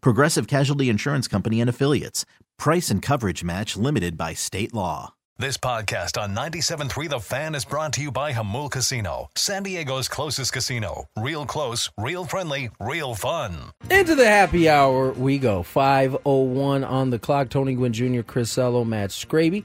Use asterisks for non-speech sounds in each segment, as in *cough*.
Progressive Casualty Insurance Company and Affiliates. Price and coverage match limited by state law. This podcast on 97.3 The Fan is brought to you by Jamul Casino, San Diego's closest casino. Real close, real friendly, real fun. Into the happy hour we go. 501 on the clock. Tony Gwynn Jr., Chris Ello, Matt Scraby.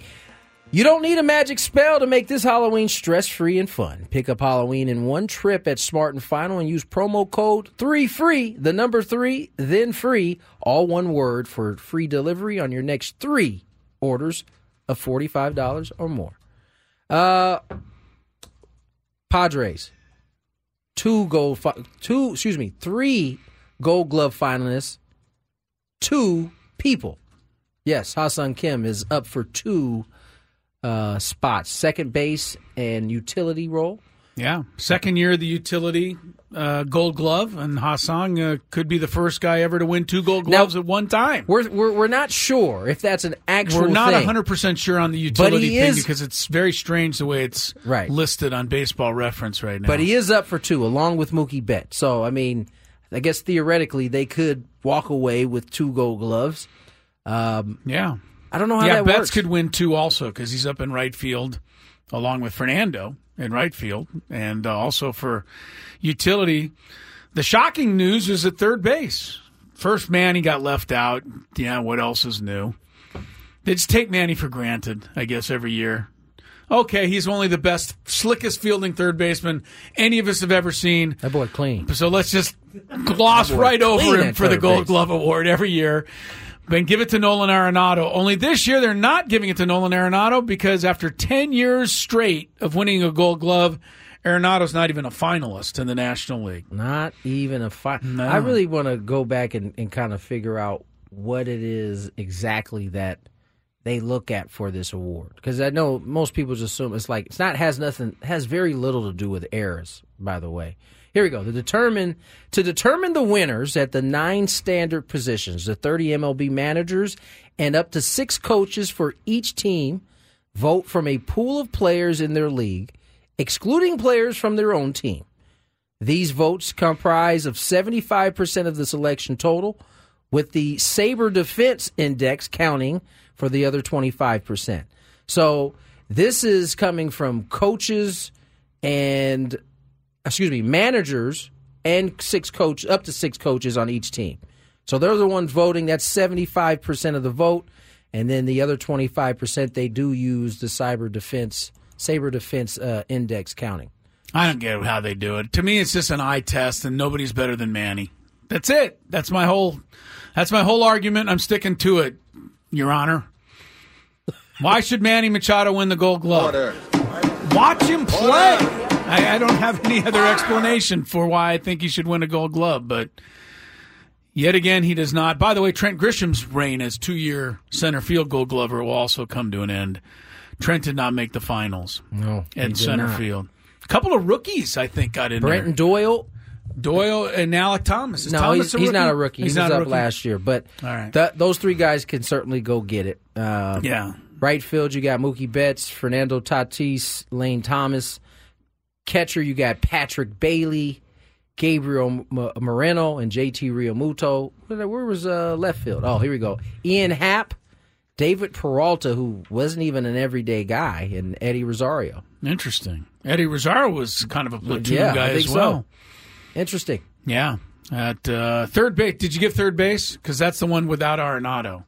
You don't need a magic spell to make this Halloween stress free and fun. Pick up Halloween in one trip at Smart and Final and use promo code 3 free, the number 3, then free, all one word for free delivery on your next three orders of $45 or more. Uh Padres. Two gold fi- two, excuse me, three gold glove finalists, two people. Yes, Ha-Seong Kim is up for two uh, spots, second base and utility role. Yeah, second year of the utility uh, Gold Glove, and Ha-Seong uh, could be the first guy ever to win two Gold Gloves Now, at one time. We're, we're we're not sure if that's an actual. We're not hundred percent sure on the utility thing is- because it's very strange the way it's Right. listed on Baseball Reference right now. But he is up for two, along with Mookie Betts. So I mean, I guess theoretically they could walk away with two Gold Gloves. Um, yeah, I don't know how yeah. that Betts works. could win two also because he's up in right field along with Fernando in right field, and uh, also for utility. The shocking news is at third base. First Manny got left out. Yeah, what else is new? They just take Manny for granted, I guess, every year. Okay, he's only the best, slickest fielding third baseman any of us have ever seen. That boy clean. So let's just gloss right over him for the Gold base. Glove Award every year. Then give it to Nolan Arenado. Only this year they're not giving it to Nolan Arenado because after 10 years straight of winning a Gold Glove, Arenado's not even a finalist in the National League. Not even a finalist. No. I really want to go back and, and kind of figure out what it is exactly that they look at for this award because I know most people just assume it's like it's not has nothing has very little to do with errors. By the way, here we go. To determine to determine the winners at the nine standard positions, the thirty MLB managers and up to six coaches for each team vote from a pool of players in their league, excluding players from their own team. These votes comprise of 75% of the selection total, with the SABR Defense Index counting for the other 25%. So this is coming from coaches and, excuse me, managers and six coach up to six coaches on each team. So they're the ones voting. That's 75% of the vote. And then the other 25%, they do use the Cyber Defense, SABR Defense uh, Index counting. I don't get how they do it. To me, it's just an eye test, and nobody's better than Manny. That's it. That's my whole. That's my whole argument. I'm sticking to it, Your Honor. Why should Manny Machado win the Gold Glove? Watch him play. I, I don't have any other explanation for why I think he should win a Gold Glove, but yet again, he does not. By the way, Trent Grisham's reign as two-year center field Gold Glover will also come to an end. Trent did not make the finals No, at center not. field. A couple of rookies, I think, got in Brenton there. Doyle. Doyle and Alek Thomas. Is No, Thomas he's, he's not a rookie. He's he was not a up rookie. last year, but All right. th- those three guys can certainly go get it. Uh, Yeah. Right field, you got Mookie Betts, Fernando Tatis, Lane Thomas. Catcher, you got Patrick Bailey, Gabriel M- Moreno, and JT Realmuto. Where where was uh, left field? Oh, here we go. Ian Happ, David Peralta, who wasn't even an everyday guy, and Eddie Rosario. Interesting. Eddie Rosario was kind of a platoon Yeah, guy I think as well. so. Interesting. Yeah. At uh, third base, did you give third base? Because that's the one without Arenado.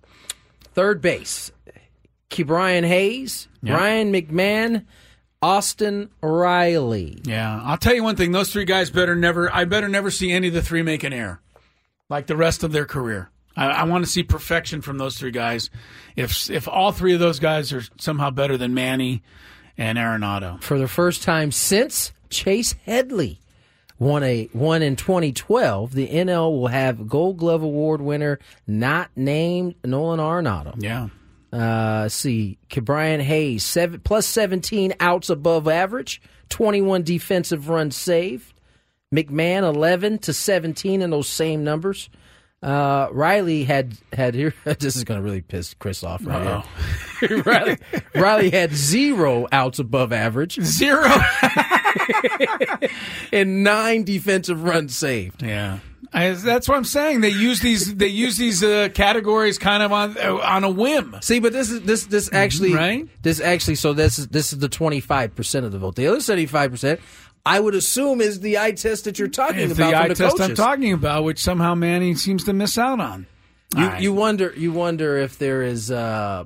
Third base, Brian Hayes, Yeah. Ryan McMahon, Austin Riley. Yeah, I'll tell you one thing: those three guys better never. I better never see any of the three make an error, like the rest of their career. I, I want to see perfection from those three guys. If if all three of those guys are somehow better than Manny and Arenado, For the first time since Chase Headley won a won in 2012, the NL will have Gold Glove Award winner not named Nolan Arenado. yeah, Uh, see, Brian Hayes, seven, plus 17 outs above average, 21 defensive runs saved. McMahon, 11 to 17 in those same numbers. Uh, Riley had had here. *laughs* This is going to really piss Chris off right here. *laughs* Riley, Riley had zero outs above average zero. *laughs* and nine defensive runs saved. yeah, I, that's what I'm saying. They use these. They use these uh, categories kind of on uh, on a whim. See, but this is this this actually. Right. This actually so this is this is the twenty five percent of the vote. The other seventy five percent, I would assume, is the eye test that you're talking It's about the eye the test coaches. I'm talking about, which somehow Manny seems to miss out on. You right. you wonder you wonder if there is uh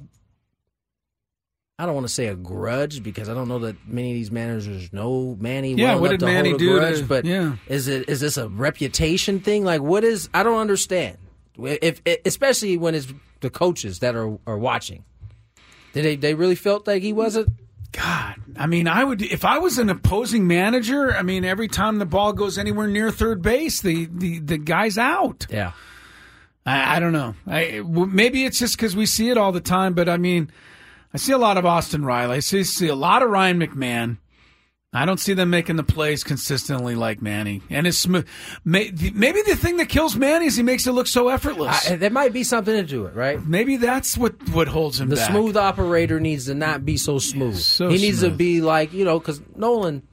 I don't want to say a grudge because I don't know that many of these managers know Manny. Yeah, well what did Manny do to- but yeah. is it is this a reputation thing? Like, what is? I don't understand. If especially when it's the coaches that are are watching, did they they really felt like he wasn't? God, I mean, I would if I was an opposing manager. I mean, every time the ball goes anywhere near third base, the the, the guy's out. Yeah. I, I don't know. I, maybe it's just because we see it all the time. But I mean, I see a lot of Austin Riley. I see, see a lot of Ryan McMahon. I don't see them making the plays consistently like Manny. And it's smooth. May, maybe the thing that kills Manny is he makes it look so effortless. I, there might be something to do it, right? maybe that's what what holds him The back. smooth operator needs to not be so smooth. So he needs to be like you know, because Nolan,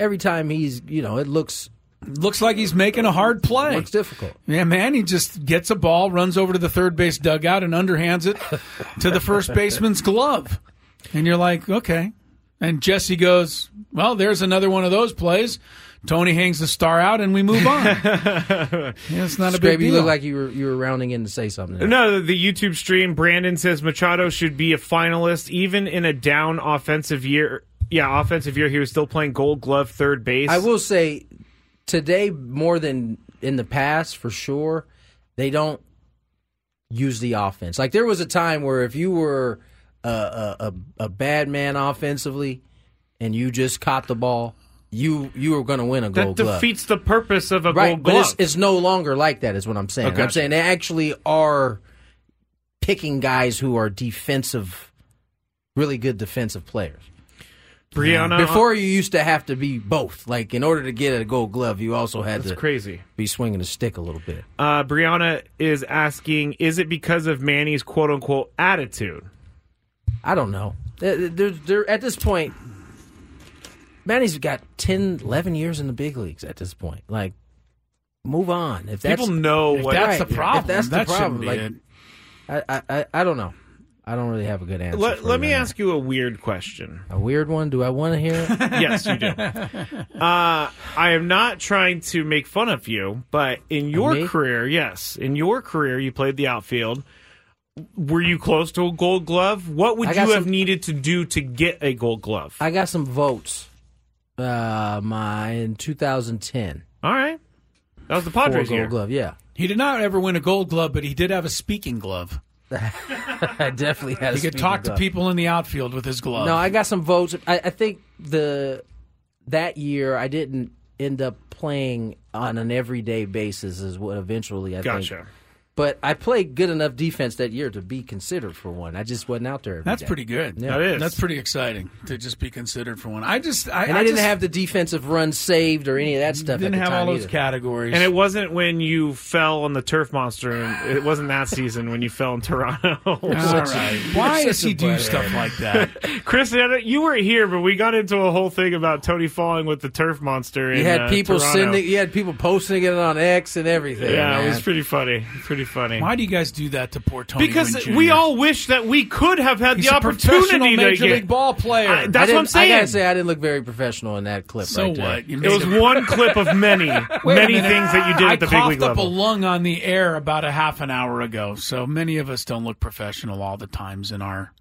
every time he's you know, it looks looks like he's making a hard play. looks difficult. Yeah, man, he just gets a ball, runs over to the third base dugout, and underhands it to the first baseman's glove. And you're like, okay. And Jesse goes, well, there's another one of those plays. Tony hangs the star out, and we move on. *laughs* yeah, it's not a big Scraby, you look like you were you were rounding in to say something. there. No, the YouTube stream. Brandon says Machado should be a finalist, even in a down offensive year. Yeah, offensive year. He was still playing Gold Glove third base. I will say today more than in the past for sure. They don't use the offense. Like there was a time where if you were a a, a, bad man offensively and you just caught the ball, you you were going to win a That gold glove. That defeats the purpose of a right, Gold but Glove. it's, it's no longer like that. Is what I'm saying. Oh, I'm saying they actually are picking guys who are defensive, really good defensive players. Brianna. Before you used to have to be both. Like in order to get a gold glove, you also had that's to crazy. be swinging a stick a little bit. Uh, Brianna is asking, is it because of Manny's quote unquote attitude? I don't know. They're, they're, they're- at this point, Manny's got 10, 11 years in the big leagues at this point. Like, move on. If that's, People know if what. that's right, the if problem, that's the that problem, shouldn't like- I, I, I, I don't know. I don't really have a good answer. let for let me on ask you a weird question. a weird one. Do I want to hear it? *laughs* yes, you do. *laughs* Uh, I am not trying to make fun of you, but in your career, yes, in your career, you played the outfield. Were you close to a Gold Glove? What would you got have needed to do to get a Gold Glove? I got some votes. Uh, my in 2010 All right, that was the for Padres Gold year. Glove. Yeah, He did not ever win a gold glove, but he did have a speaking glove. *laughs* Definitely had. a He could talk to people in the outfield with his glove. No, I got some votes. I, I think the that year I didn't end up playing on an everyday basis is what eventually I think. Gotcha. But I played good enough defense that year to be considered for one. I just wasn't out there. every That's day. pretty good. Yeah. That is. That's pretty exciting to just be considered for one. I just, I, And I, I didn't just have the defensive run saved or any of that stuff. didn't at the have time all those either. categories. And it wasn't when you fell on the turf monster, and it wasn't that season when you fell in Toronto. *laughs* all right. Why does he do stuff like that? *laughs* Chris, you weren't here, but we got into a whole thing about Tony falling with the turf monster. You in, had uh, people Toronto. sending. You had people posting it on X and everything. Yeah, it was pretty funny. Pretty be funny. Why do you guys do that to poor Tony? because Gwynn Jr.? we all wish that we could have had He's the a professional opportunity to major get. league ball player. I- I that's what didn't- I'm saying. I gotta say, I didn't look very professional in that clip. so right there. what? You it made was a- one clip of many, *laughs* Wait a many minute. things that you did I at the big coughed league up level. a lung on the air about a half an hour ago. So many of us don't look professional all the times in our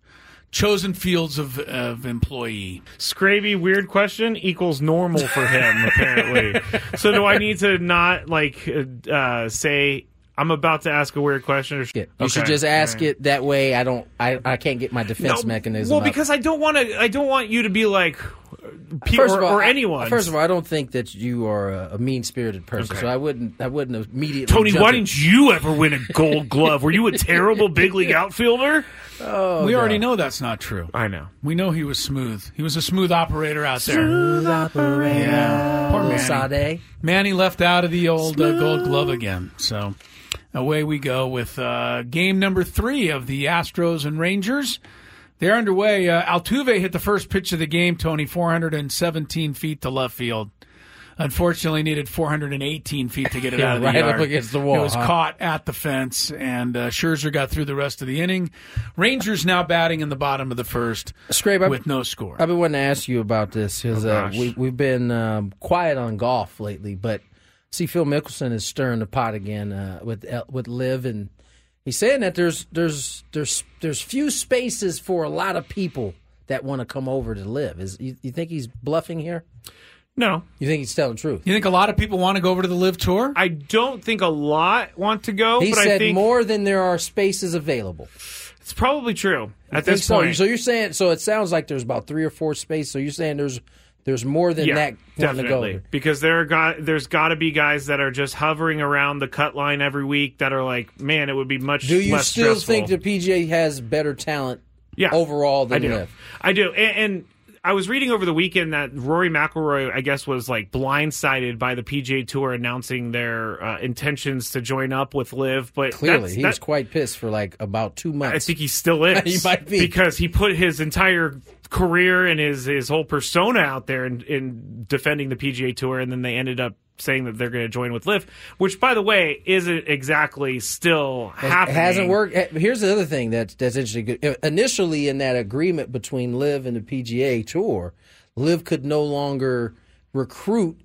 chosen fields of, of employee. Scraby weird question equals normal for him apparently. *laughs* so do I need to not like uh, say I'm about to ask a weird question? Or Yeah, You should just ask All right. it that way. I don't. I, I can't get my defense No, mechanism. Well, up. because I don't want to. I don't want you to be like, pe- first or, of all, or I- anyone. First of all, I don't think that you are a, a mean spirited person, Okay. so I wouldn't. I wouldn't immediately. Tony, why in- didn't you ever win a Gold *laughs* Glove? Were you a terrible big league outfielder? Oh, we God. already know that's not true. I know. We know he was smooth. He was a smooth operator out there. Smooth operator. Yeah. Poor Manny. Sade. Manny left out of the old uh, gold glove again. So away we go with uh, game number three of the Astros and Rangers. They're underway. Uh, Altuve hit the first pitch of the game, Tony, 417 feet to left field. Unfortunately, needed 418 feet to get it *laughs* Yeah, out of the right yard. up against the wall, It was huh? caught at the fence, and uh, Scherzer got through the rest of the inning. Rangers now batting in the bottom of the first Scrape, with no score. I've been wanting to ask you about this because Oh, uh, we, we've been um, quiet on golf lately, but see Phil Mickelson is stirring the pot again uh, with El- with Liv, and he's saying that there's there's there's there's few spaces for a lot of people that want to come over to Liv. Is you, you think he's bluffing here? No, You think he's telling the truth? you think a lot of people want to go over to the Liv Tour? I don't think a lot want to go, He but I said think more than there are spaces available. it's probably true at Think this so? point. So you're saying so it sounds like there's about three or four spaces. So you're saying there's there's more than yeah, that go. definitely. over. Because there are got there's got to be guys that are just hovering around the cut line every week that are like, man, it would be much. Do you still stressful. think the PGA has better talent yeah, overall I than do. Liv? I do, and, and I was reading over the weekend that Rory McIlroy, I guess, was like blindsided by the PGA Tour announcing their uh, intentions to join up with Liv. But Clearly, that's- he that- was quite pissed for like about two months. I think he still *laughs* is. He might be. because he put his entire career and his his whole persona out there in, in defending the PGA Tour, and then they ended up saying that they're going to join with Liv, which, by the way, isn't exactly still It happening. hasn't worked. Here's the other thing that's that's interesting. Initially, in that agreement between Liv and the PGA Tour, Liv could no longer recruit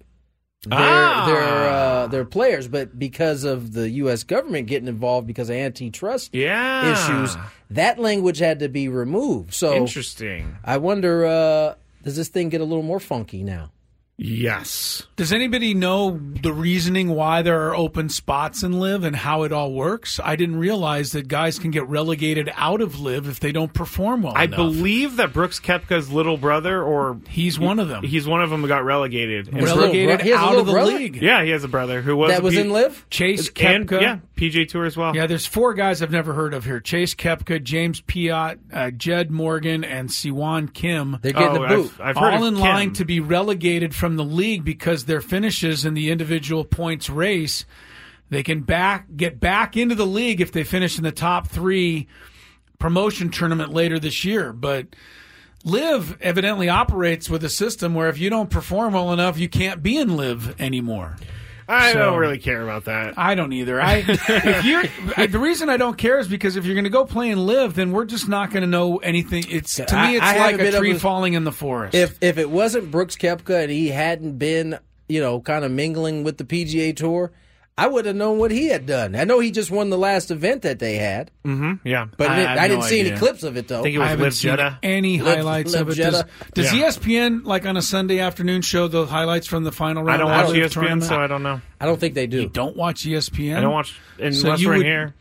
their Ah. their uh, their players, but because of the U.S. government getting involved because of antitrust Yeah. issues, that language had to be removed. So Interesting. I wonder, uh, does this thing get a little more funky now? Yes. Does anybody know the reasoning why there are open spots in Liv and how it all works? I didn't realize that guys can get relegated out of Liv if they don't perform well I enough. believe that Brooks Koepka's little brother, or He's one of them. he's one of them, who got relegated. And His so- little relegated bro- he has a out of the brother? league. yeah, he has a brother who was That was P- in Liv. Chase and Koepka. yeah, PJ Tour as well. Yeah, there's four guys I've never heard of here: Chase Koepka, James Piot, uh, Jed Morgan, and Sihwan Kim. They're getting Oh, the boot. I've, I've heard all of in Kim. line to be relegated from the league because their finishes in the individual points race. They can back get back into the league if they finish in the top three promotion tournament later this year. But Liv evidently operates with a system where if you don't perform well enough, you can't be in Liv anymore. I So- don't really care about that. I don't either. I if you're I- the reason I don't care is because if you're going to go play and live, then we're just not going to know anything. It's to I- me, it's I haven't like been a tree to- falling in the forest. If if it wasn't Brooks Koepka and he hadn't been, you know, kind of mingling with the PGA Tour, I would have known what he had done. I know he just won the last event that they had, mm-hmm. Yeah, but I I, didn't, I didn't no see any clips of it though. I think it I haven't Liv seen Jeddah. any Liv- highlights Liv of it. Does, Jeddah. does E Yeah. ESPN like on a Sunday afternoon show the highlights from the final round? I don't of watch ESPN, tournament? so I don't know. I don't think they do. You don't watch ESPN. I don't watch unless So you we're would- here.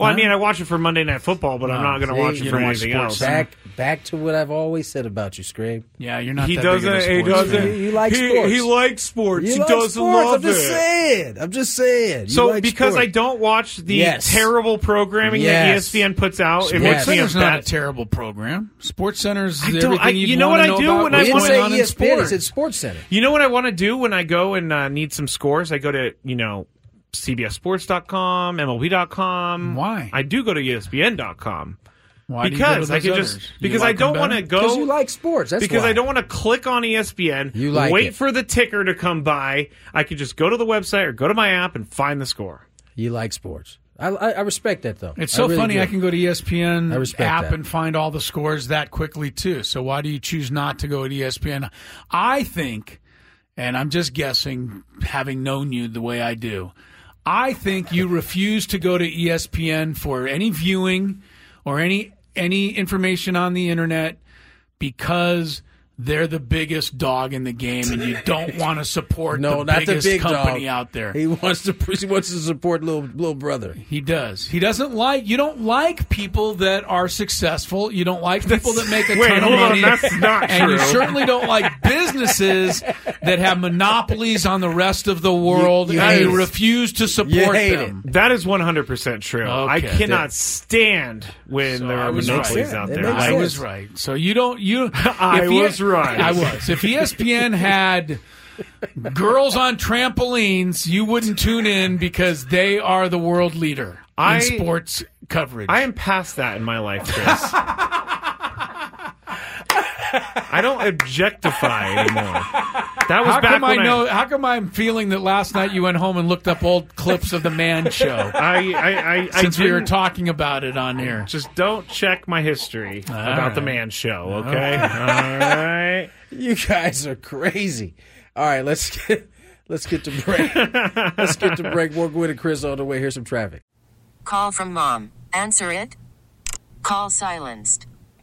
Well, I mean, I watch it for Monday Night Football, but I'm not going to see, watch you it for don't watch anything sports. else. Back back to what I've always said about you, Scrape. Yeah, you're not. He that big of a doesn't. He sports doesn't. fan. You- you like he, sports. He likes sports. You he like doesn't sports. love I'm just it. saying. I'm just saying. You So like because I sports. don't watch the Yes. terrible programming Yes. that ESPN puts out, it Sports makes me Center's not a upset. terrible program. Sports Center's I don't- everything I- you'd you know wanna what I do about when I what's didn't wanna- say on in ESPN. It sports. said Sports Center. You know what I want to do when I go and uh, need some scores? I go to you know CBSSports.com, MLB.com. Why? I do go to ESPN.com Why do you go to because I could others? just because like I don't want to go Because you like sports. That's because why. I don't want to click on ESPN. You like wait it. for the ticker to come by. I could just go to the website or go to my app and find the score. You like sports. I, I, I respect that though. It's I so really funny. do. I can go to ESPN I respect app that. and find all the scores that quickly too. So why do you choose not to go to ESPN? I think, and I'm just guessing, having known you the way I do, I think you refuse to go to ESPN for any viewing or any any information on the internet because they're the biggest dog in the game, and you don't want to support *laughs* No, the not the big company dog. out there. He wants to he wants to support little little brother. He does. He doesn't like. You don't like people that are successful. You don't like people that make a Wait, ton of hold on, money. that's not and you certainly don't like businesses that have monopolies on the rest of the world, you and you refuse to support hate them. That is 100% true. I Okay. cannot stand when So there are monopolies right. out It there. I I, sense. was right. So you don't. You. *laughs* I if was right. I was. If ESPN had girls on trampolines, you wouldn't tune in because they are the world leader I- in sports coverage. I am past that in my life, Chris. *laughs* I don't objectify anymore. That was How back come I when know? How come I'm feeling that last night you went home and looked up old clips of the Man Show? *laughs* I, I, I, I Since we were talking about it on here, Just don't check my history about the man show, okay? All right. You guys are crazy. All right, let's get let's get to break. let's get to break. More Gwynn and Chris on the way. Here's some traffic. Call from mom. Answer it. Call silenced.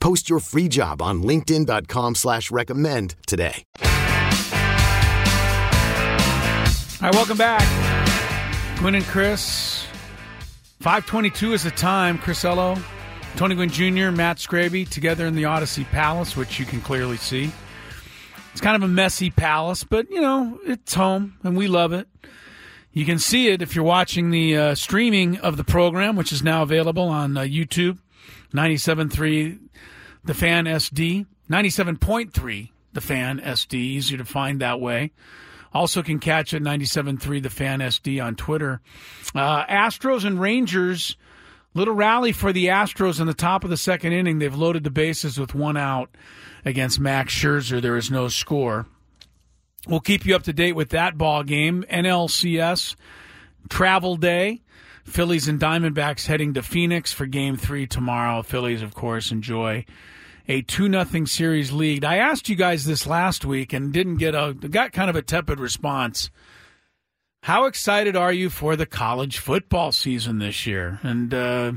Post your free job on linkedin.com slash recommend today. All right, welcome back. Gwynn and Chris. 522 is the time. Chris Ello, Tony Gwynn Jr., Matt Scraby together in the Audacy Palace, which you can clearly see. It's kind of a messy palace, but, you know, it's home, and we love it. You can see it if you're watching the uh, streaming of the program, which is now available on uh, YouTube, 97.3 The Fan SD, 97.3 The Fan SD, easier to find that way. Also can catch at 97.3 The Fan SD on Twitter. Uh, Astros and Rangers, little rally for the Astros in the top of the second inning. They've loaded the bases with one out against Max Scherzer. There is no score. We'll keep you up to date with that ball game. NLCS travel day. Phillies and Diamondbacks heading to Phoenix for game three tomorrow. Phillies, of course, enjoy a 2 nothing series lead. I asked you guys this last week and didn't get a got kind of a tepid response. How excited are you for the college football season this year? And uh,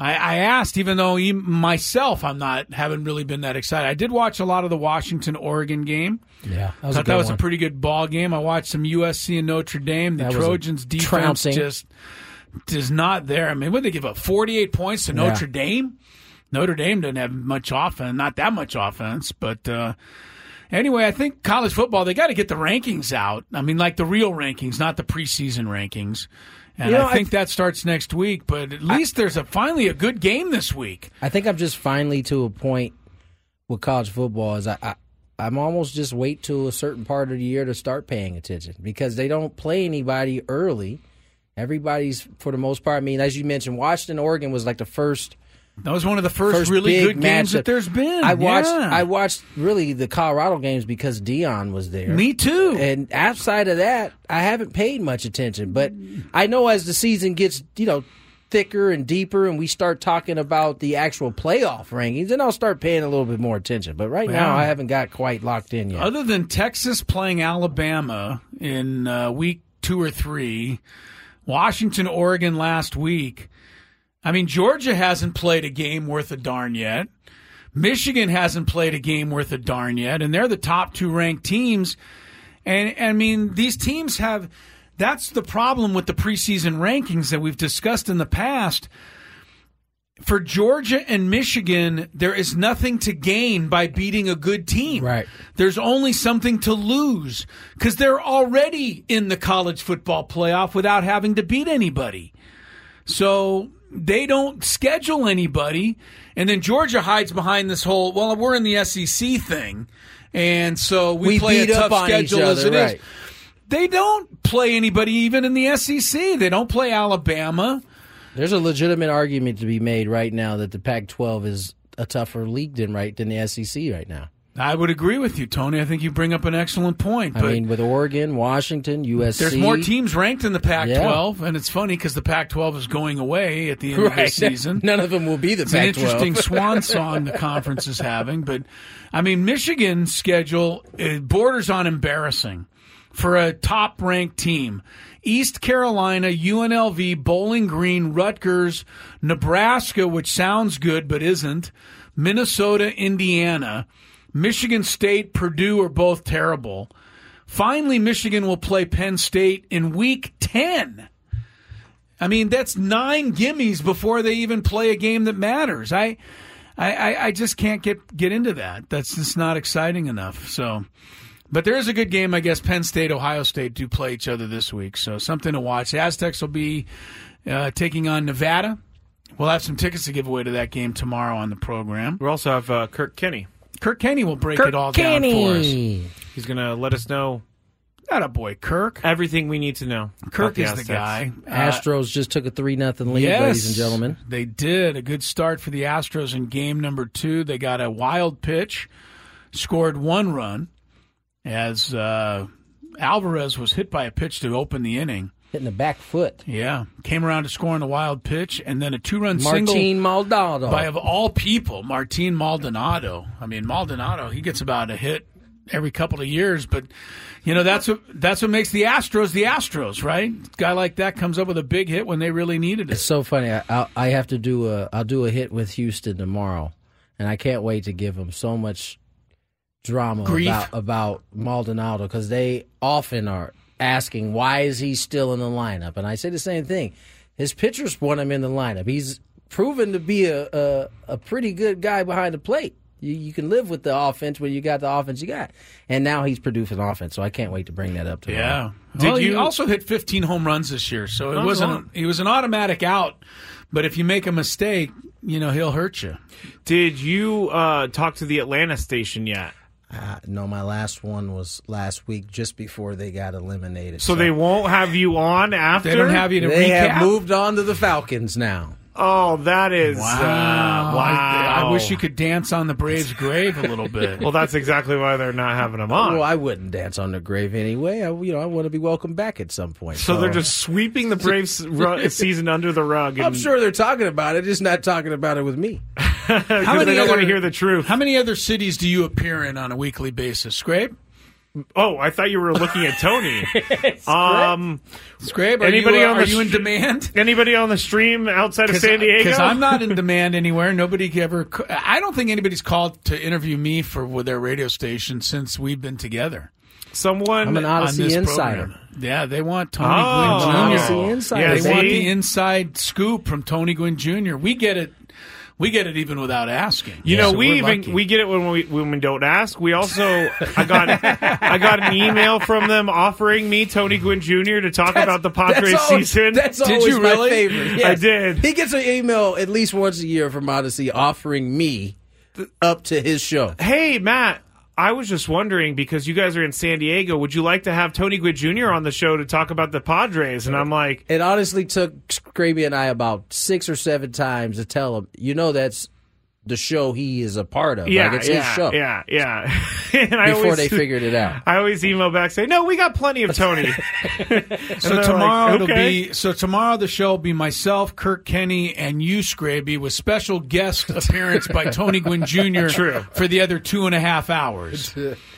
I, I asked, even though even myself, I'm not haven't really been that excited. I did watch a lot of the Washington Oregon game. Yeah, that was Thought that was one. a pretty good ball game. I watched some USC and Notre Dame. The That Trojans defense trouncing. just is not there. I mean, what they give up 48 points to Yeah. Notre Dame? Notre Dame didn't have much offense, not that much offense, but uh, anyway, I think college football they got to get the rankings out. I mean, like the real rankings, not the preseason rankings. And You know, I I think th- that starts next week. But at least there's a finally a good game this week. I think I'm just finally to a point with college football is I, I I'm almost just wait till a certain part of the year to start paying attention because they don't play anybody early. Everybody's for the most part. I mean, as you mentioned, Washington, Oregon was like the first That was one of the first, First really good games matchup. that there's been. I watched Yeah. I watched really the Colorado games because Deion was there. Me too. And outside of that, I haven't paid much attention. But I know as the season gets, you know, thicker and deeper and we start talking about the actual playoff rankings, then I'll start paying a little bit more attention. But right now I haven't got quite locked in yet. Other than Texas playing Alabama in uh, week two or three, Washington, Oregon last week. I mean, Georgia hasn't played a game worth a darn yet. Michigan hasn't played a game worth a darn yet, and they're the top two ranked teams. And I mean, these teams have. That's the problem with the preseason rankings that we've discussed in the past for Georgia and Michigan, there is nothing to gain by beating a good team. Right. There's only something to lose because they're already in the college football playoff without having to beat anybody. So they don't schedule anybody. And then Georgia hides behind this whole, well, we're in the SEC thing. And so we, We play a tough schedule as other, it is. right. They don't play anybody even in the SEC. They don't play Alabama. There's a legitimate argument to be made right now that the Pac-12 is a tougher league than right than the SEC right now. I would agree with you, Tony. I think you bring up an excellent point. I mean, with Oregon, Washington, USC, there's more teams ranked in the Pac-12, and it's funny because the Pac-12 is going away at the end of Right. this *laughs* season. None of them will be the It's Pac-12. interesting *laughs* swan song the conference is having, but I mean, Michigan's schedule borders on embarrassing for a top-ranked team. East Carolina, UNLV, Bowling Green, Rutgers, Nebraska, which sounds good but isn't, Minnesota, Indiana, Michigan State, Purdue are both terrible. Finally, Michigan will play Penn State in week 10. I mean, that's nine gimmies before they even play a game that matters. I, I, I- just can't get get into that. That's just not exciting enough. So, but there is a good game, I guess. Penn State, Ohio State do play each other this week, so something to watch. Aztecs will be uh, taking on Nevada. We'll have some tickets to give away to that game tomorrow on the program. We also have uh, Kirk Kenney. Kirk Kenney will break it all down for us. He's going to let us know Not a boy, Kirk. everything we need to know. Kirk about is the Aztecs. guy. Uh, Astros just took a three nothing lead, ladies and gentlemen. They did. A good start for the Astros in game number two. They got a wild pitch, scored one run as uh, Alvarez was hit by a pitch to open the inning. Hitting the back foot. Yeah. Came around to scoring a wild pitch and then a two run single Martin Maldonado. by, of all people, Martin Maldonado. I mean, Maldonado, he gets about a hit every couple of years, but. You know that's what that's what makes the Astros the Astros, right? guy like that comes up with a big hit when they really needed it. It's so funny. I, I, I have to do a. I'll do a hit with Houston tomorrow, and I can't wait to give them so much drama Grief. about about Maldonado because they often are asking why is he still in the lineup, and I say the same thing. His pitchers want him in the lineup. He's proven to be a a, a pretty good guy behind the plate. You, you can live with the offense when you got the offense you got, and now he's producing offense. So I can't wait to bring that up tomorrow. Yeah. Did well, he you- also hit 15 home runs this year, so it wasn't. lot. He was an automatic out, but if you make a mistake, you know he'll hurt you. Did you uh, talk to the Atlanta station yet? Uh, no, my last one was last week, just before they got eliminated. So they won't have you on after? They don't have you to They recap. have moved on to the Falcons now. Oh, that is Wow! Uh, wow! I, I wish you could dance on the Braves' grave a little bit. *laughs* Well, that's exactly why they're not having them on. Well, I wouldn't dance on the grave anyway. I, you know, I want to be welcomed back at some point. so they're just sweeping the Braves *laughs* season under the rug. And, I'm sure they're talking about it, just not talking about it with me. Because many they don't want other- to hear the truth. How many other cities do you appear in on a weekly basis? Scrape? Oh, I thought you were looking at Tony. *laughs* um, Scrape? Are Anybody you, uh, on the are you in demand? *laughs* anybody on the stream outside of San Diego? Because I'm not in *laughs* demand anywhere. Nobody ever. I don't think anybody's called to interview me for with their radio station since we've been together. Someone I'm an on Audacy this insider. program. Yeah, they want Tony Oh. Gwynn Jr. Audacy insider. Yeah, they see? want the inside scoop from Tony Gwynn Jr. We get it. We get it even without asking. You know, So we even lucky. we get it when we when we don't ask. We also I got I got an email from them offering me Tony Gwynn Jr. to talk about the Padres that's always, season. That's Did always you my really? favorite. I did. He gets an email at least once a year from Audacy offering me up to his show. hey Matt, I was just wondering because you guys are in San Diego, would you like to have Tony Gwynn Jr. on the show to talk about the Padres? And I'm like, It honestly took Scraby and I about six or seven times to tell him, you know, that's the show he is a part of. yeah, like it's yeah, his show. yeah, yeah. *laughs* and I Before always, they figured it out. I always email back say, no, we got plenty of Tony. *laughs* So tomorrow like, it'll okay. be so tomorrow the show will be myself, Kirk Kenney, and you, Scraby, with special guest *laughs* appearance by Tony Gwynn Jr. True. for the other two and a half hours.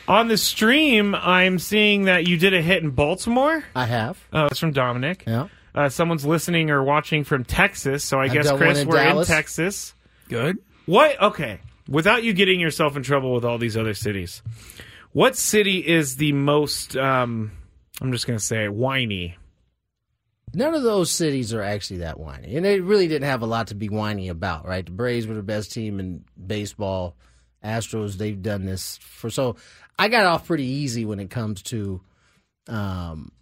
on the stream, I'm seeing that you did a hit in Baltimore. I have. Oh, it's from Dominic. Yeah. Uh, someone's listening or watching from Texas, so I I've guess Chris, in we're Dallas. in Texas. Good. What? Okay. Without you getting yourself in trouble with all these other cities, what city is the most? Um, I'm just going to say whiny. None of those cities are actually that whiny, and they really didn't have a lot to be whiny about, right? The Braves were the best team in baseball. Astros, they've done this for so. I got off pretty easy when it comes to um,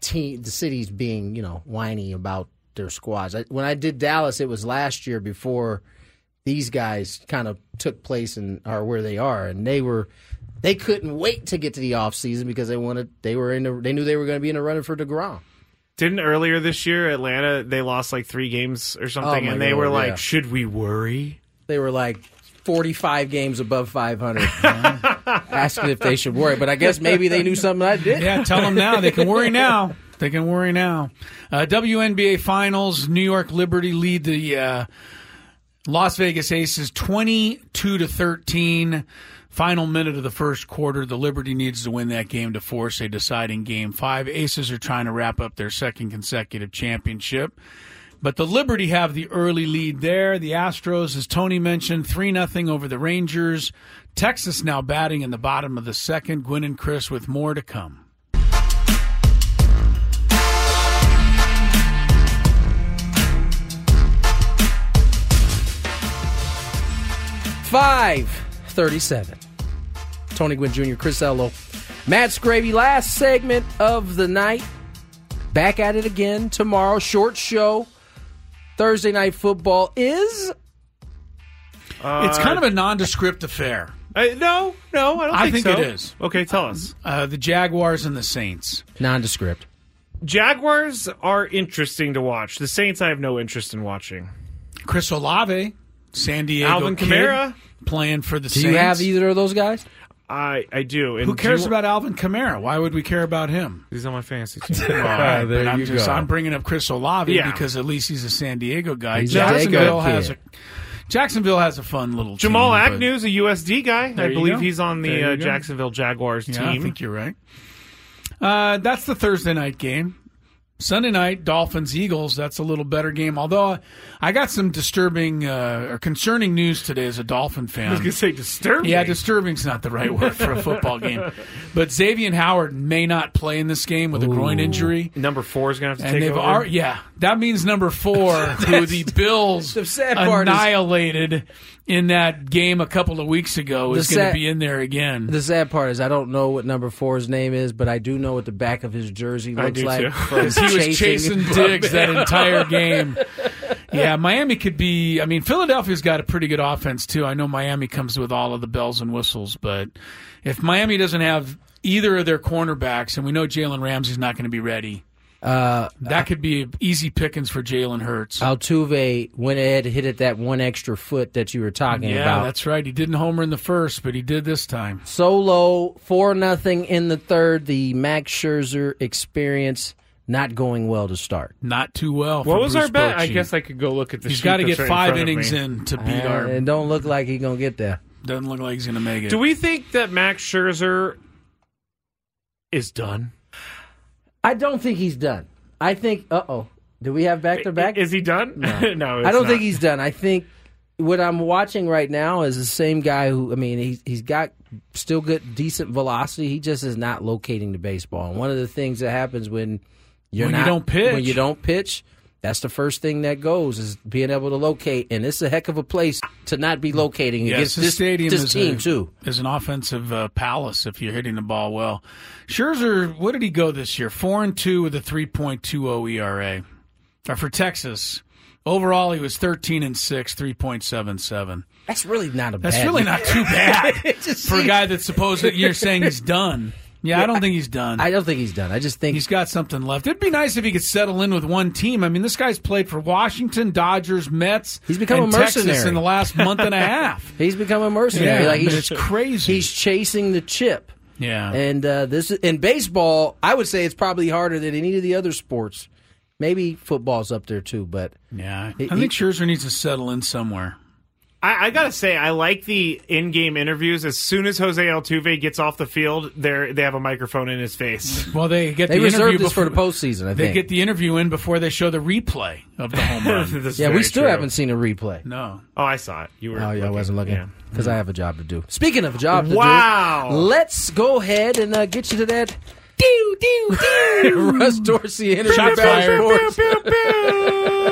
team, the cities being you know whiny about their squads. I, when I did Dallas, it was last year before these guys kind of took place and are where they are, and they were they couldn't wait to get to the off season because they wanted they were in the, they knew they were going to be in a running for Degrom. Didn't earlier this year Atlanta they lost like three games or something, Oh, my and they God, were yeah. like, "Should we worry?" They were like 45 games above 500, *laughs* asking if they should worry. But I guess maybe they knew something I did. Yeah, tell them now. They can worry *laughs* now. They can worry now. Uh, WNBA Finals: New York Liberty lead the uh, Las Vegas Aces twenty-two to thirteen. Final minute of the first quarter. The Liberty needs to win that game to force a deciding game five. Aces are trying to wrap up their second consecutive championship. But the Liberty have the early lead there. The Astros, as Tony mentioned, 3 0 over the Rangers. Texas now batting in the bottom of the second. Gwynn and Chris with more to come. Five thirty-seven. Tony Gwynn Jr., Chris Ello, Matt Scraby. Last segment of the night. Back at it again tomorrow. Short show. Thursday night football is it's kind of a nondescript affair. Uh, no, no, I don't I think think so. it is. Okay, tell us. Uh, the Jaguars and the Saints. nondescript. Jaguars are interesting to watch. The Saints, I have no interest in watching. Chris Olave, San Diego Alvin kid, Kamara. playing for the Do Saints. you have either of those guys? I I do. And Who do cares you- about Alvin Kamara? Why would we care about him? He's on my fantasy *laughs* team. All right, there but I'm you just go. I'm bringing up Chris Olave Yeah. because at least he's a San Diego guy. He's Jacksonville Dago has a. Jacksonville has a fun little Jamal team, Agnew's a USD guy. I believe go. he's on the uh. Jacksonville Jaguars Yeah, I think you're right. Uh, that's the Thursday night game. Sunday night, Dolphins Eagles. That's a little better game. Although I got some disturbing uh, or concerning news today as a Dolphin fan. I was going to say disturbing. Yeah, disturbing's not the right word for a football game. *laughs* But Xavier Howard may not play in this game with a groin injury. Number four is going to have to And take over. al- yeah, that means number four, *laughs* who the Bills the sad part is- annihilated in that game a couple of weeks ago, is going to be in there again. The sad part is I don't know what number four's name is, but I do know what the back of his jersey looks like. from *laughs* he was chasing Diggs that *laughs* entire game. Yeah, Miami could be. I mean, Philadelphia's got a pretty good offense too. I know Miami comes with all of the bells and whistles, but if Miami doesn't have either of their cornerbacks, and we know Jalen Ramsey's not going to be ready, Uh, that could be easy pickings for Jalen Hurts. Altuve went ahead and hit it that one extra foot that you were talking yeah, about. that's right. He didn't homer in the first, but he did this time. Solo four nothing in the third. The Max Scherzer experience not going well to start. Not too well. What for was Bruce our bet? I guess I could go look at the He's got to get right five front of innings in to beat Uh, our. it don't look like he's gonna get there. Doesn't look like he's going to make it. Do we think that Max Scherzer is done? I don't think he's done. I think. Uh oh. Do we have back to back? Is he done? No, *laughs* I don't it's think he's done. I think what I'm watching right now is the same guy who. I mean, he's he's got still good, decent velocity. He just is not locating the baseball. And one of the things that happens when you're When you not- don't pitch. when you don't pitch. That's the first thing that goes is being able to locate, and it's a heck of a place to not be locating Yes, against this, stadium this is team a, too. is an offensive uh, palace if you're hitting the ball well. Scherzer, what did he go this year? Four and two with a 3.20 ERA. Or for Texas, overall he was 13 and six, 3.77. That's really not a bad That's bad really not too bad *laughs* for a guy that's supposed that you're saying he's done. Yeah, I don't think he's done. I don't think he's done. I just think He's got something left. It'd be nice if he could settle in with one team. I mean, this guy's played for Washington, Dodgers, Mets. He's become a Texas mercenary. in the last month and a *laughs* half. he's become a mercenary. Yeah, like he's it's crazy. He's chasing the chip. Yeah. And uh, this in baseball, I would say it's probably harder than any of the other sports. Maybe football's up there too, but Yeah, He- I think Scherzer needs to settle in somewhere. I, I gotta say, I like the in-game interviews. As soon as Jose Altuve gets off the field, they they have a microphone in his face. *laughs* Well, they get they the reserve interview this before for the postseason. I They think. get the interview in before they show the replay of the home run. *laughs* Yeah, we still true. haven't seen a replay. no, Oh, I saw it. You were. Oh yeah, I wasn't looking Yeah. because I have a job to do. Speaking of a job to Wow. do, let's go ahead and uh, get you to that. Dew, dew, dew. Russ Dorsey interview. Shots Bad fired. Sports.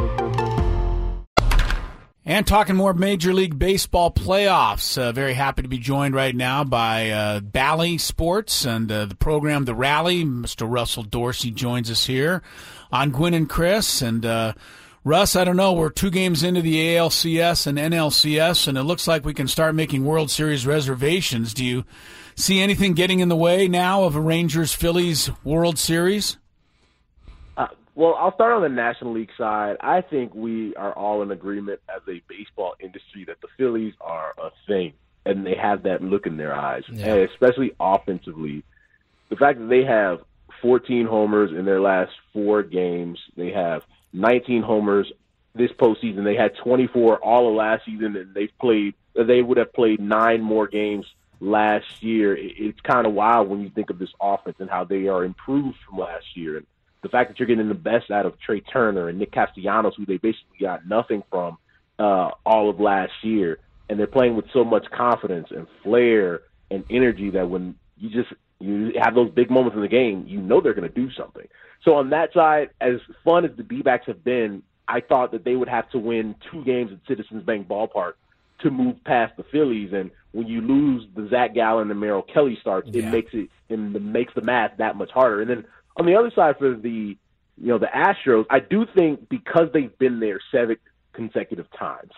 And talking more Major League Baseball playoffs. Uh, very happy to be joined right now by uh, Bally Sports and uh, the program The Rally. Mr. Russell Dorsey joins us here on Gwynn and Chris. And uh, Russ, I don't know, we're two games into the ALCS and NLCS, and it looks like we can start making World Series reservations. Do you see anything getting in the way now of a Rangers Phillies World Series? Well, I'll start on the National League side. I think we are all in agreement as a baseball industry that the Phillies are a thing, and they have that look in their eyes, Yeah. and especially offensively. The fact that they have 14 homers in their last four games, they have 19 homers this postseason. They had 24 all of last season, and they've played. They would have played nine more games last year. It's kind of wild when you think of this offense and how they are improved from last year. And the fact that you're getting the best out of Trea Turner and Nick Castellanos, who they basically got nothing from uh, all of last year, and they're playing with so much confidence and flair and energy that when you just you have those big moments in the game, you know they're going to do something. So on that side, as fun as the D-backs have been, I thought that they would have to win two games at Citizens Bank Ballpark to move past the Phillies. And when you lose the Zac Gallen and Merrill Kelly starts, it makes it it makes the math that much harder. And then on the other side for the you know the Astros, I do think because they've been there seven consecutive times,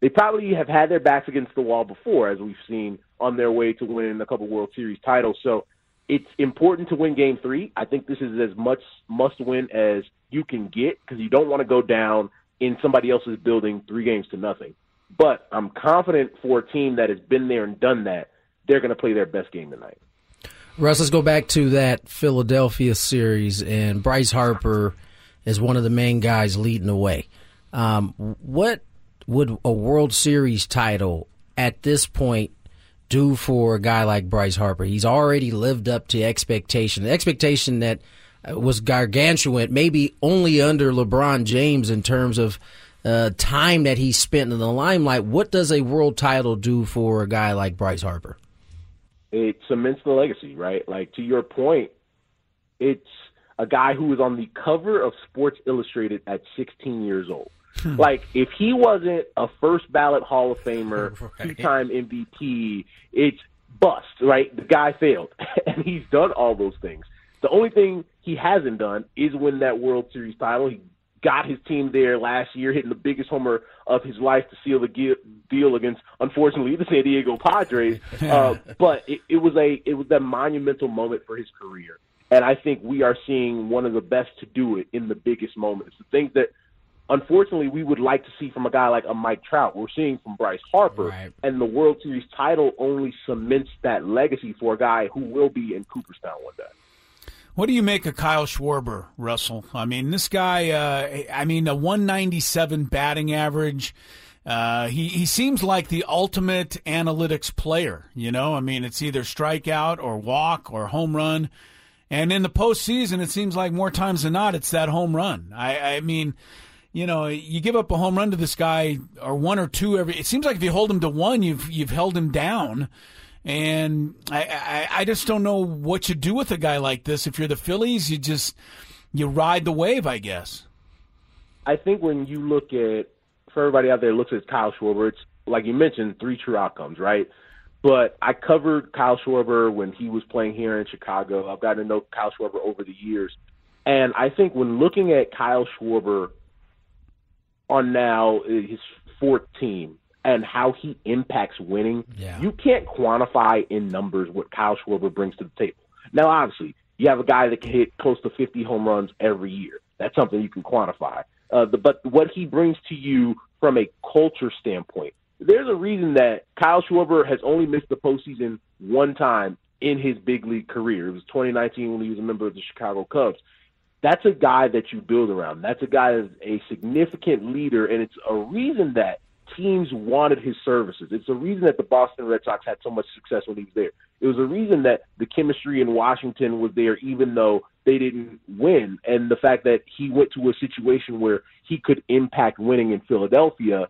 they probably have had their backs against the wall before, as we've seen on their way to winning a couple World Series titles. So it's important to win Game Three. I think this is as much must win as you can get because you don't want to go down in somebody else's building three games to nothing. But I'm confident for a team that has been there and done that, they're going to play their best game tonight. Russ, let's go back to that Philadelphia series, and Bryce Harper is one of the main guys leading the way. Um, what would a World Series title at this point do for a guy like Bryce Harper? He's already lived up to expectation, the expectation that uh, was gargantuan, maybe only under LeBron James in terms of uh, time that he spent in the limelight. What does a world title do for a guy like Bryce Harper? It cements the legacy, right? Like to your point, it's a guy who was on the cover of Sports Illustrated at 16 years old. Hmm. like if he wasn't a first ballot Hall of Famer, *laughs* Right. two time MVP, it's bust, right? The guy failed, *laughs* and he's done all those things. The only thing he hasn't done is win that World Series title. He got his team there last year, hitting the biggest homer of his life to seal the deal against, unfortunately, the San Diego Padres. *laughs* Uh, but it, it was a it was a monumental moment for his career, and I think we are seeing one of the best to do it in the biggest moments. The things that unfortunately we would like to see from a guy like a Mike Trout. We're seeing from Bryce Harper, and the World Series title only cements that legacy for a guy who will be in Cooperstown one day. What do you make of Kyle Schwarber, Russell? I mean, this guy, uh, I mean, a 197 batting average. Uh, he, he seems like the ultimate analytics player. You know, I mean, it's either strikeout or walk or home run. And in the postseason, it seems like more times than not, it's that home run. I, I mean, you know, you give up a home run to this guy or one or two every. It seems like if you hold him to one, you've you've held him down. And I, I, I just don't know what you do with a guy like this. If you're the Phillies, you just you ride the wave, I guess. I think when you look at for everybody out there looks at Kyle Schwarber, it's like you mentioned, three true outcomes, right? But I covered Kyle Schwarber when he was playing here in Chicago. I've gotten to know Kyle Schwarber over the years. And I think when looking at Kyle Schwarber on now his fourth team and how he impacts winning, you can't quantify in numbers what Kyle Schwarber brings to the table. Now, obviously, you have a guy that can hit close to 50 home runs every year. That's something you can quantify. Uh, the, but what he brings to you from a culture standpoint, there's a reason that Kyle Schwarber has only missed the postseason one time in his big league career. It was 2019 when he was a member of the Chicago Cubs. That's a guy that you build around. That's a guy that's a significant leader, and it's a reason that teams wanted his services. It's the reason that the Boston Red Sox had so much success when he was there. It was the reason that the chemistry in Washington was there, even though they didn't win. And the fact that he went to a situation where he could impact winning in Philadelphia,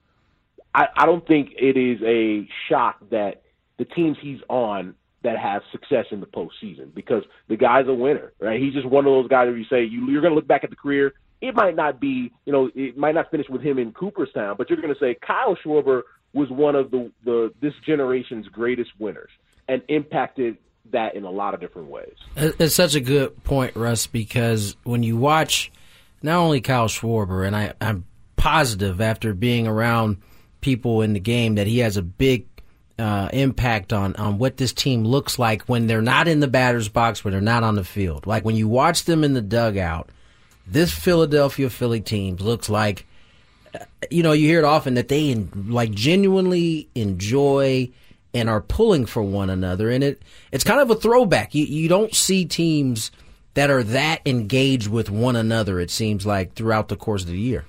I, I don't think it is a shock that the teams he's on that have success in the postseason because the guy's a winner, right? He's just one of those guys where you say you, you're going to look back at the career. It might not be, you know, it might not finish with him in Cooperstown, but you're going to say Kyle Schwarber was one of the, the this generation's greatest winners and impacted that in a lot of different ways. It's such a good point, Russ, because when you watch not only Kyle Schwarber, and I, I'm positive after being around people in the game that he has a big uh, impact on, on what this team looks like when they're not in the batter's box, when they're not on the field. Like when you watch them in the dugout, this Philadelphia Philly team looks like, you know, you hear it often that they like genuinely enjoy and are pulling for one another, and it it's kind of a throwback. You you don't see teams that are that engaged with one another. It seems like throughout the course of the year.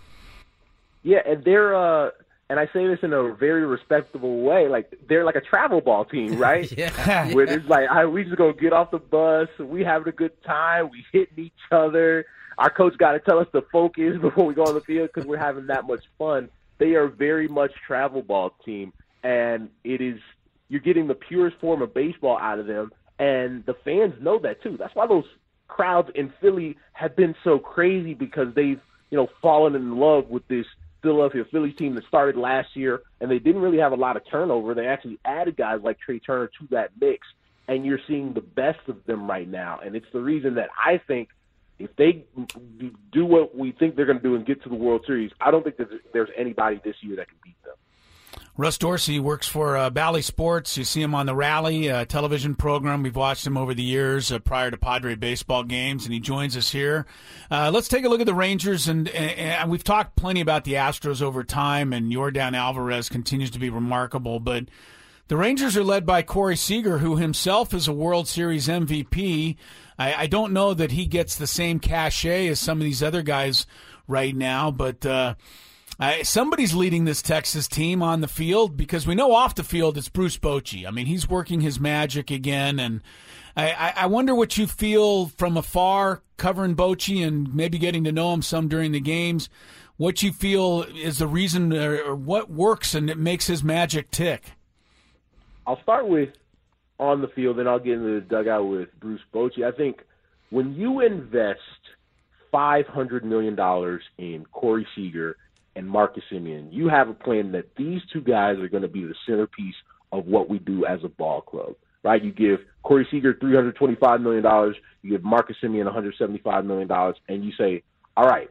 Yeah, and they're uh and I say this in a very respectable way, like they're like a travel ball team, *laughs* right? yeah. Where it's like, I, we just gonna get off the bus, we having a good time, we hitting each other. Our coach got to tell us to focus *laughs* before we go on the field because we're having that much fun. They are very much travel ball team, and it is you're getting the purest form of baseball out of them, and the fans know that too. That's why those crowds in Philly have been so crazy because they've you know fallen in love with this Philadelphia Phillies team that started last year, and they didn't really have a lot of turnover. They actually added guys like Trea Turner to that mix, and you're seeing the best of them right now. And it's the reason that I think if they do what we think they're going to do and get to the World Series, I don't think that there's anybody this year that can beat them. Russ Dorsey works for uh, Bally Sports. You see him on the Rally uh, television program. We've watched him over the years uh, prior to Padre baseball games, and he joins us here. Uh, let's take a look at the Rangers, and, and, we've talked plenty about the Astros over time, and Yordan Alvarez continues to be remarkable, but. The Rangers are led by Corey Seager, who himself is a World Series MVP. I, I don't know that he gets the same cachet as some of these other guys right now, but uh, uh, somebody's leading this Texas team on the field because we know off the field it's Bruce Bochy. I mean, he's working his magic again, and I, I wonder what you feel from afar covering Bochy and maybe getting to know him some during the games. What you feel is the reason, or, or what works and it makes his magic tick. I'll start with on the field, and I'll get into the dugout with Bruce Bochy. I think when you invest five hundred million dollars in Corey Seager and Marcus Semien. You have a plan that these two guys are going to be the centerpiece of what we do as a ball club, right? You give Corey Seager $325 million, you give Marcus Semien $175 million, and you say, all right,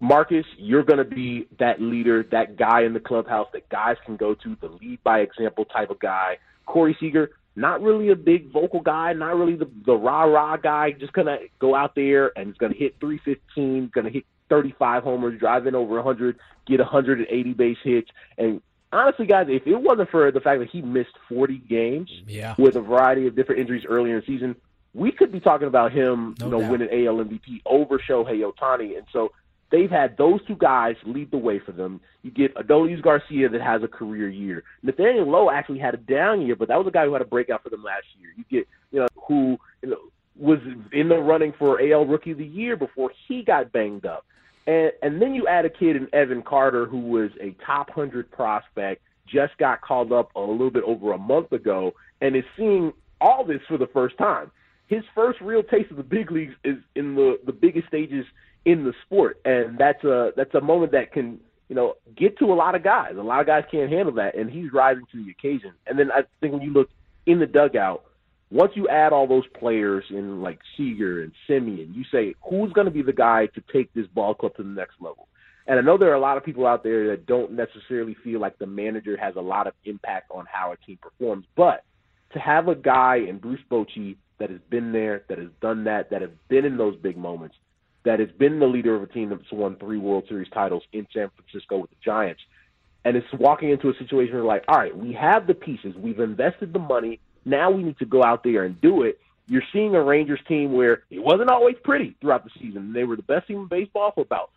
Marcus, you're going to be that leader, that guy in the clubhouse that guys can go to, the lead by example type of guy. Corey Seager, not really a big vocal guy, not really the the rah rah guy. Just gonna go out there and he's gonna hit 315, gonna hit 35 homers, drive in over 100, get 180 base hits, and honestly, guys, if it wasn't for the fact that he missed 40 games yeah. with a variety of different injuries earlier in the season, we could be talking about him, No you know, doubt. winning AL MVP over Shohei Ohtani. And so they've had those two guys lead the way for them. You get Adolis Garcia that has a career year. Nathaniel Lowe actually had a down year, but that was a guy who had a breakout for them last year. You get, you know, who you know was in the running for AL Rookie of the Year before he got banged up. And and then you add a kid in Evan Carter who was a top hundred prospect, just got called up a little bit over a month ago, and is seeing all this for the first time. His first real taste of the big leagues is in the the biggest stages in the sport, and that's a that's a moment that can you know get to a lot of guys. A lot of guys can't handle that, and he's rising to the occasion. And then I think when you look in the dugout, once you add all those players in like Seager and Semien, you say who's going to be the guy to take this ball club to the next level. And I know there are a lot of people out there that don't necessarily feel like the manager has a lot of impact on how a team performs, but to have a guy in Bruce Bochy that has been there, that has done that, that has been in those big moments, that has been the leader of a team that's won three World Series titles in San Francisco with the Giants, and it's walking into a situation where like, all right, we have the pieces, we've invested the money, now we need to go out there and do it. You're seeing a Rangers team where it wasn't always pretty throughout the season. They were the best team in baseball for about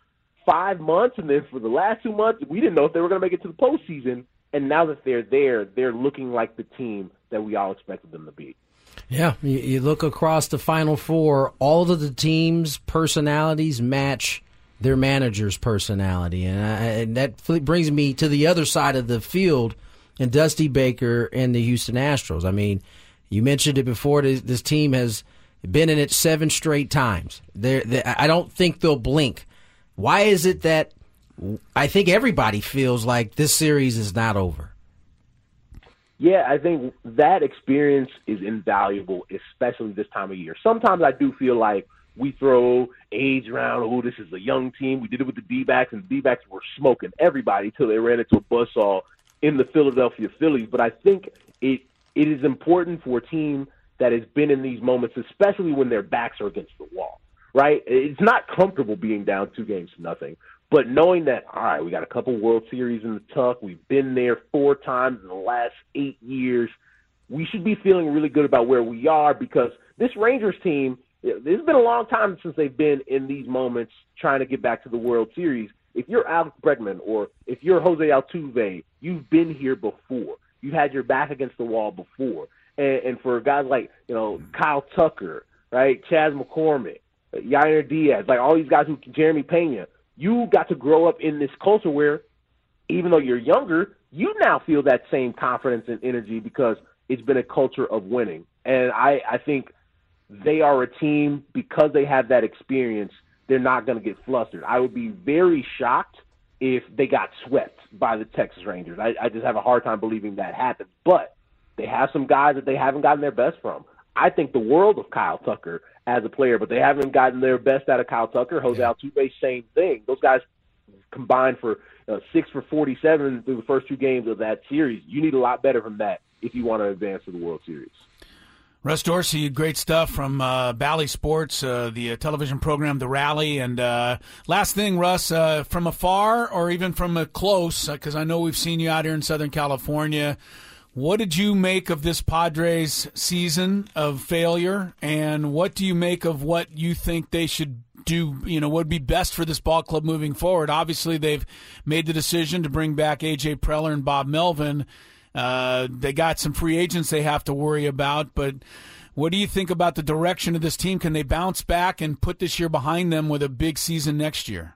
five months, and then for the last two months, we didn't know if they were going to make it to the postseason. And now that they're there, they're looking like the team that we all expected them to be. Yeah, you, you look across the Final Four, all of the teams' personalities match their manager's personality, and, I, and that brings me to the other side of the field, and Dusty Baker and the Houston Astros. I mean, you mentioned it before. This, this team has been in it seven straight times. They're, they I don't think they'll blink. Why is it that I think everybody feels like this series is not over? Yeah, I think that experience is invaluable, especially this time of year. Sometimes I do feel like we throw age around. Oh, this is a young team. We did it with the D-backs, and the D-backs were smoking everybody until they ran into a buzzsaw in the Philadelphia Phillies. But I think it it is important for a team that has been in these moments, especially when their backs are against the wall. Right? It's not comfortable being down two games to nothing. But knowing that, all right, we got a couple World Series in the tuck. We've been there four times in the last eight years. We should be feeling really good about where we are because this Rangers team, it's been a long time since they've been in these moments trying to get back to the World Series. If you're Alex Bregman or if you're Jose Altuve, you've been here before. You've had your back against the wall before. And, and for guys like, you know, Kyle Tucker, right, Chas McCormick, Yainer Diaz, like all these guys who, Jeremy Pena, you got to grow up in this culture where even though you're younger, you now feel that same confidence and energy because it's been a culture of winning. And I, I think they are a team because they have that experience, they're not going to get flustered. I would be very shocked if they got swept by the Texas Rangers. I, I just have a hard time believing that happened. But they have some guys that they haven't gotten their best from. I think the world of Kyle Tucker as a player, but they haven't gotten their best out of Kyle Tucker. Jose Altuve, same thing. Those guys combined for uh, six for 47 through the first two games of that series. You need a lot better from that if you want to advance to the World Series. Russ Dorsey, great stuff from uh, Bally Sports, uh, the uh, television program, The Rally. And uh, last thing, Russ, uh, from afar or even from a close, because I know we've seen you out here in Southern California. What did you make of this Padres season of failure, and what do you make of what you think they should do? You know, what would be best for this ball club moving forward? Obviously, they've made the decision to bring back AJ Preller and Bob Melvin. Uh, they got some free agents they have to worry about, but what do you think about the direction of this team? Can they bounce back and put this year behind them with a big season next year?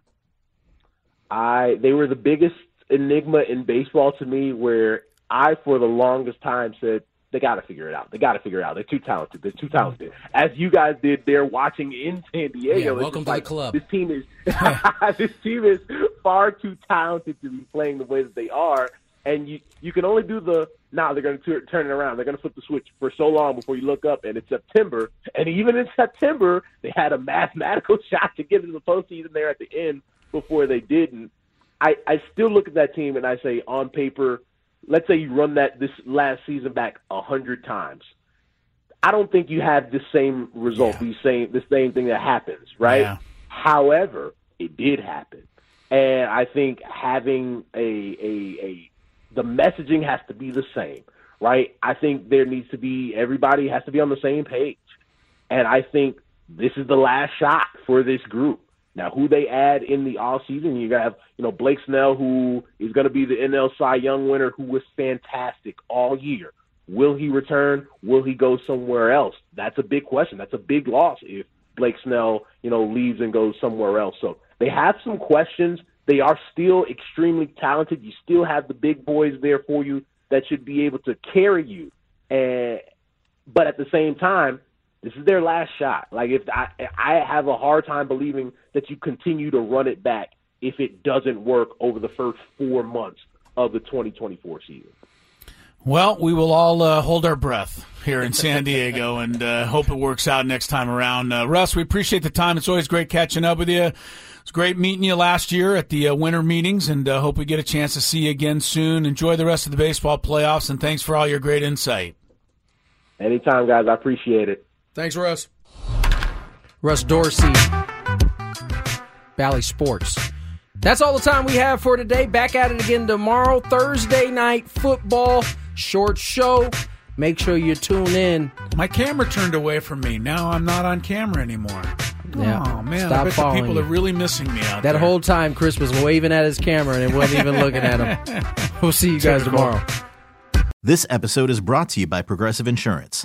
I they were the biggest enigma in baseball to me where I for the longest time said they got to figure it out. They got to figure it out. They're too talented. They're too talented. As you guys did there watching in San Diego. Yeah, welcome to the like, club. This team is *laughs* *laughs* this team is far too talented to be playing the way that they are. And you you can only do the now they're going to turn it around. They're going to flip the switch for so long before you look up, and it's September. And even in September, they had a mathematical *laughs* shot to get into the postseason there at the end before they didn't. I, I still look at that team and I say, on paper, let's say you run that this last season back a hundred times. I don't think you have the same result, yeah. the same the same thing that happens, right? Yeah. However, it did happen, and I think having a a a the messaging has to be the same, right? I think there needs to be everybody has to be on the same page, and I think this is the last shot for this group. Now, who they add in the off season, you have you know Blake Snell, who is going to be the NL Cy Young winner, who was fantastic all year. Will he return? Will he go somewhere else? That's a big question. That's a big loss if Blake Snell, you know, leaves and goes somewhere else. So they have some questions. They are still extremely talented. You still have the big boys there for you that should be able to carry you. And but at the same time, this is their last shot. Like if I I have a hard time believing that you continue to run it back if it doesn't work over the first 4 months of the 2024 season. Well, we will all uh, hold our breath here in San Diego *laughs* and uh, hope it works out next time around. Uh, Russ, we appreciate the time. It's always great catching up with you. It's great meeting you last year at the uh, winter meetings, and uh, hope we get a chance to see you again soon. Enjoy the rest of the baseball playoffs, and thanks for all your great insight. Anytime, guys. I appreciate it. Thanks, Russ. Russ Dorsey, Bally Sports. That's all the time we have for today. Back at it again tomorrow, Thursday night football short show. Make sure you tune in. My camera turned away from me. Now I'm not on camera anymore. Yeah. Oh man, Stop I bet the people you. are really missing me out That there. whole time, Chris was waving at his camera and it wasn't even looking at him. *laughs* We'll see you guys tomorrow. This episode is brought to you by Progressive Insurance.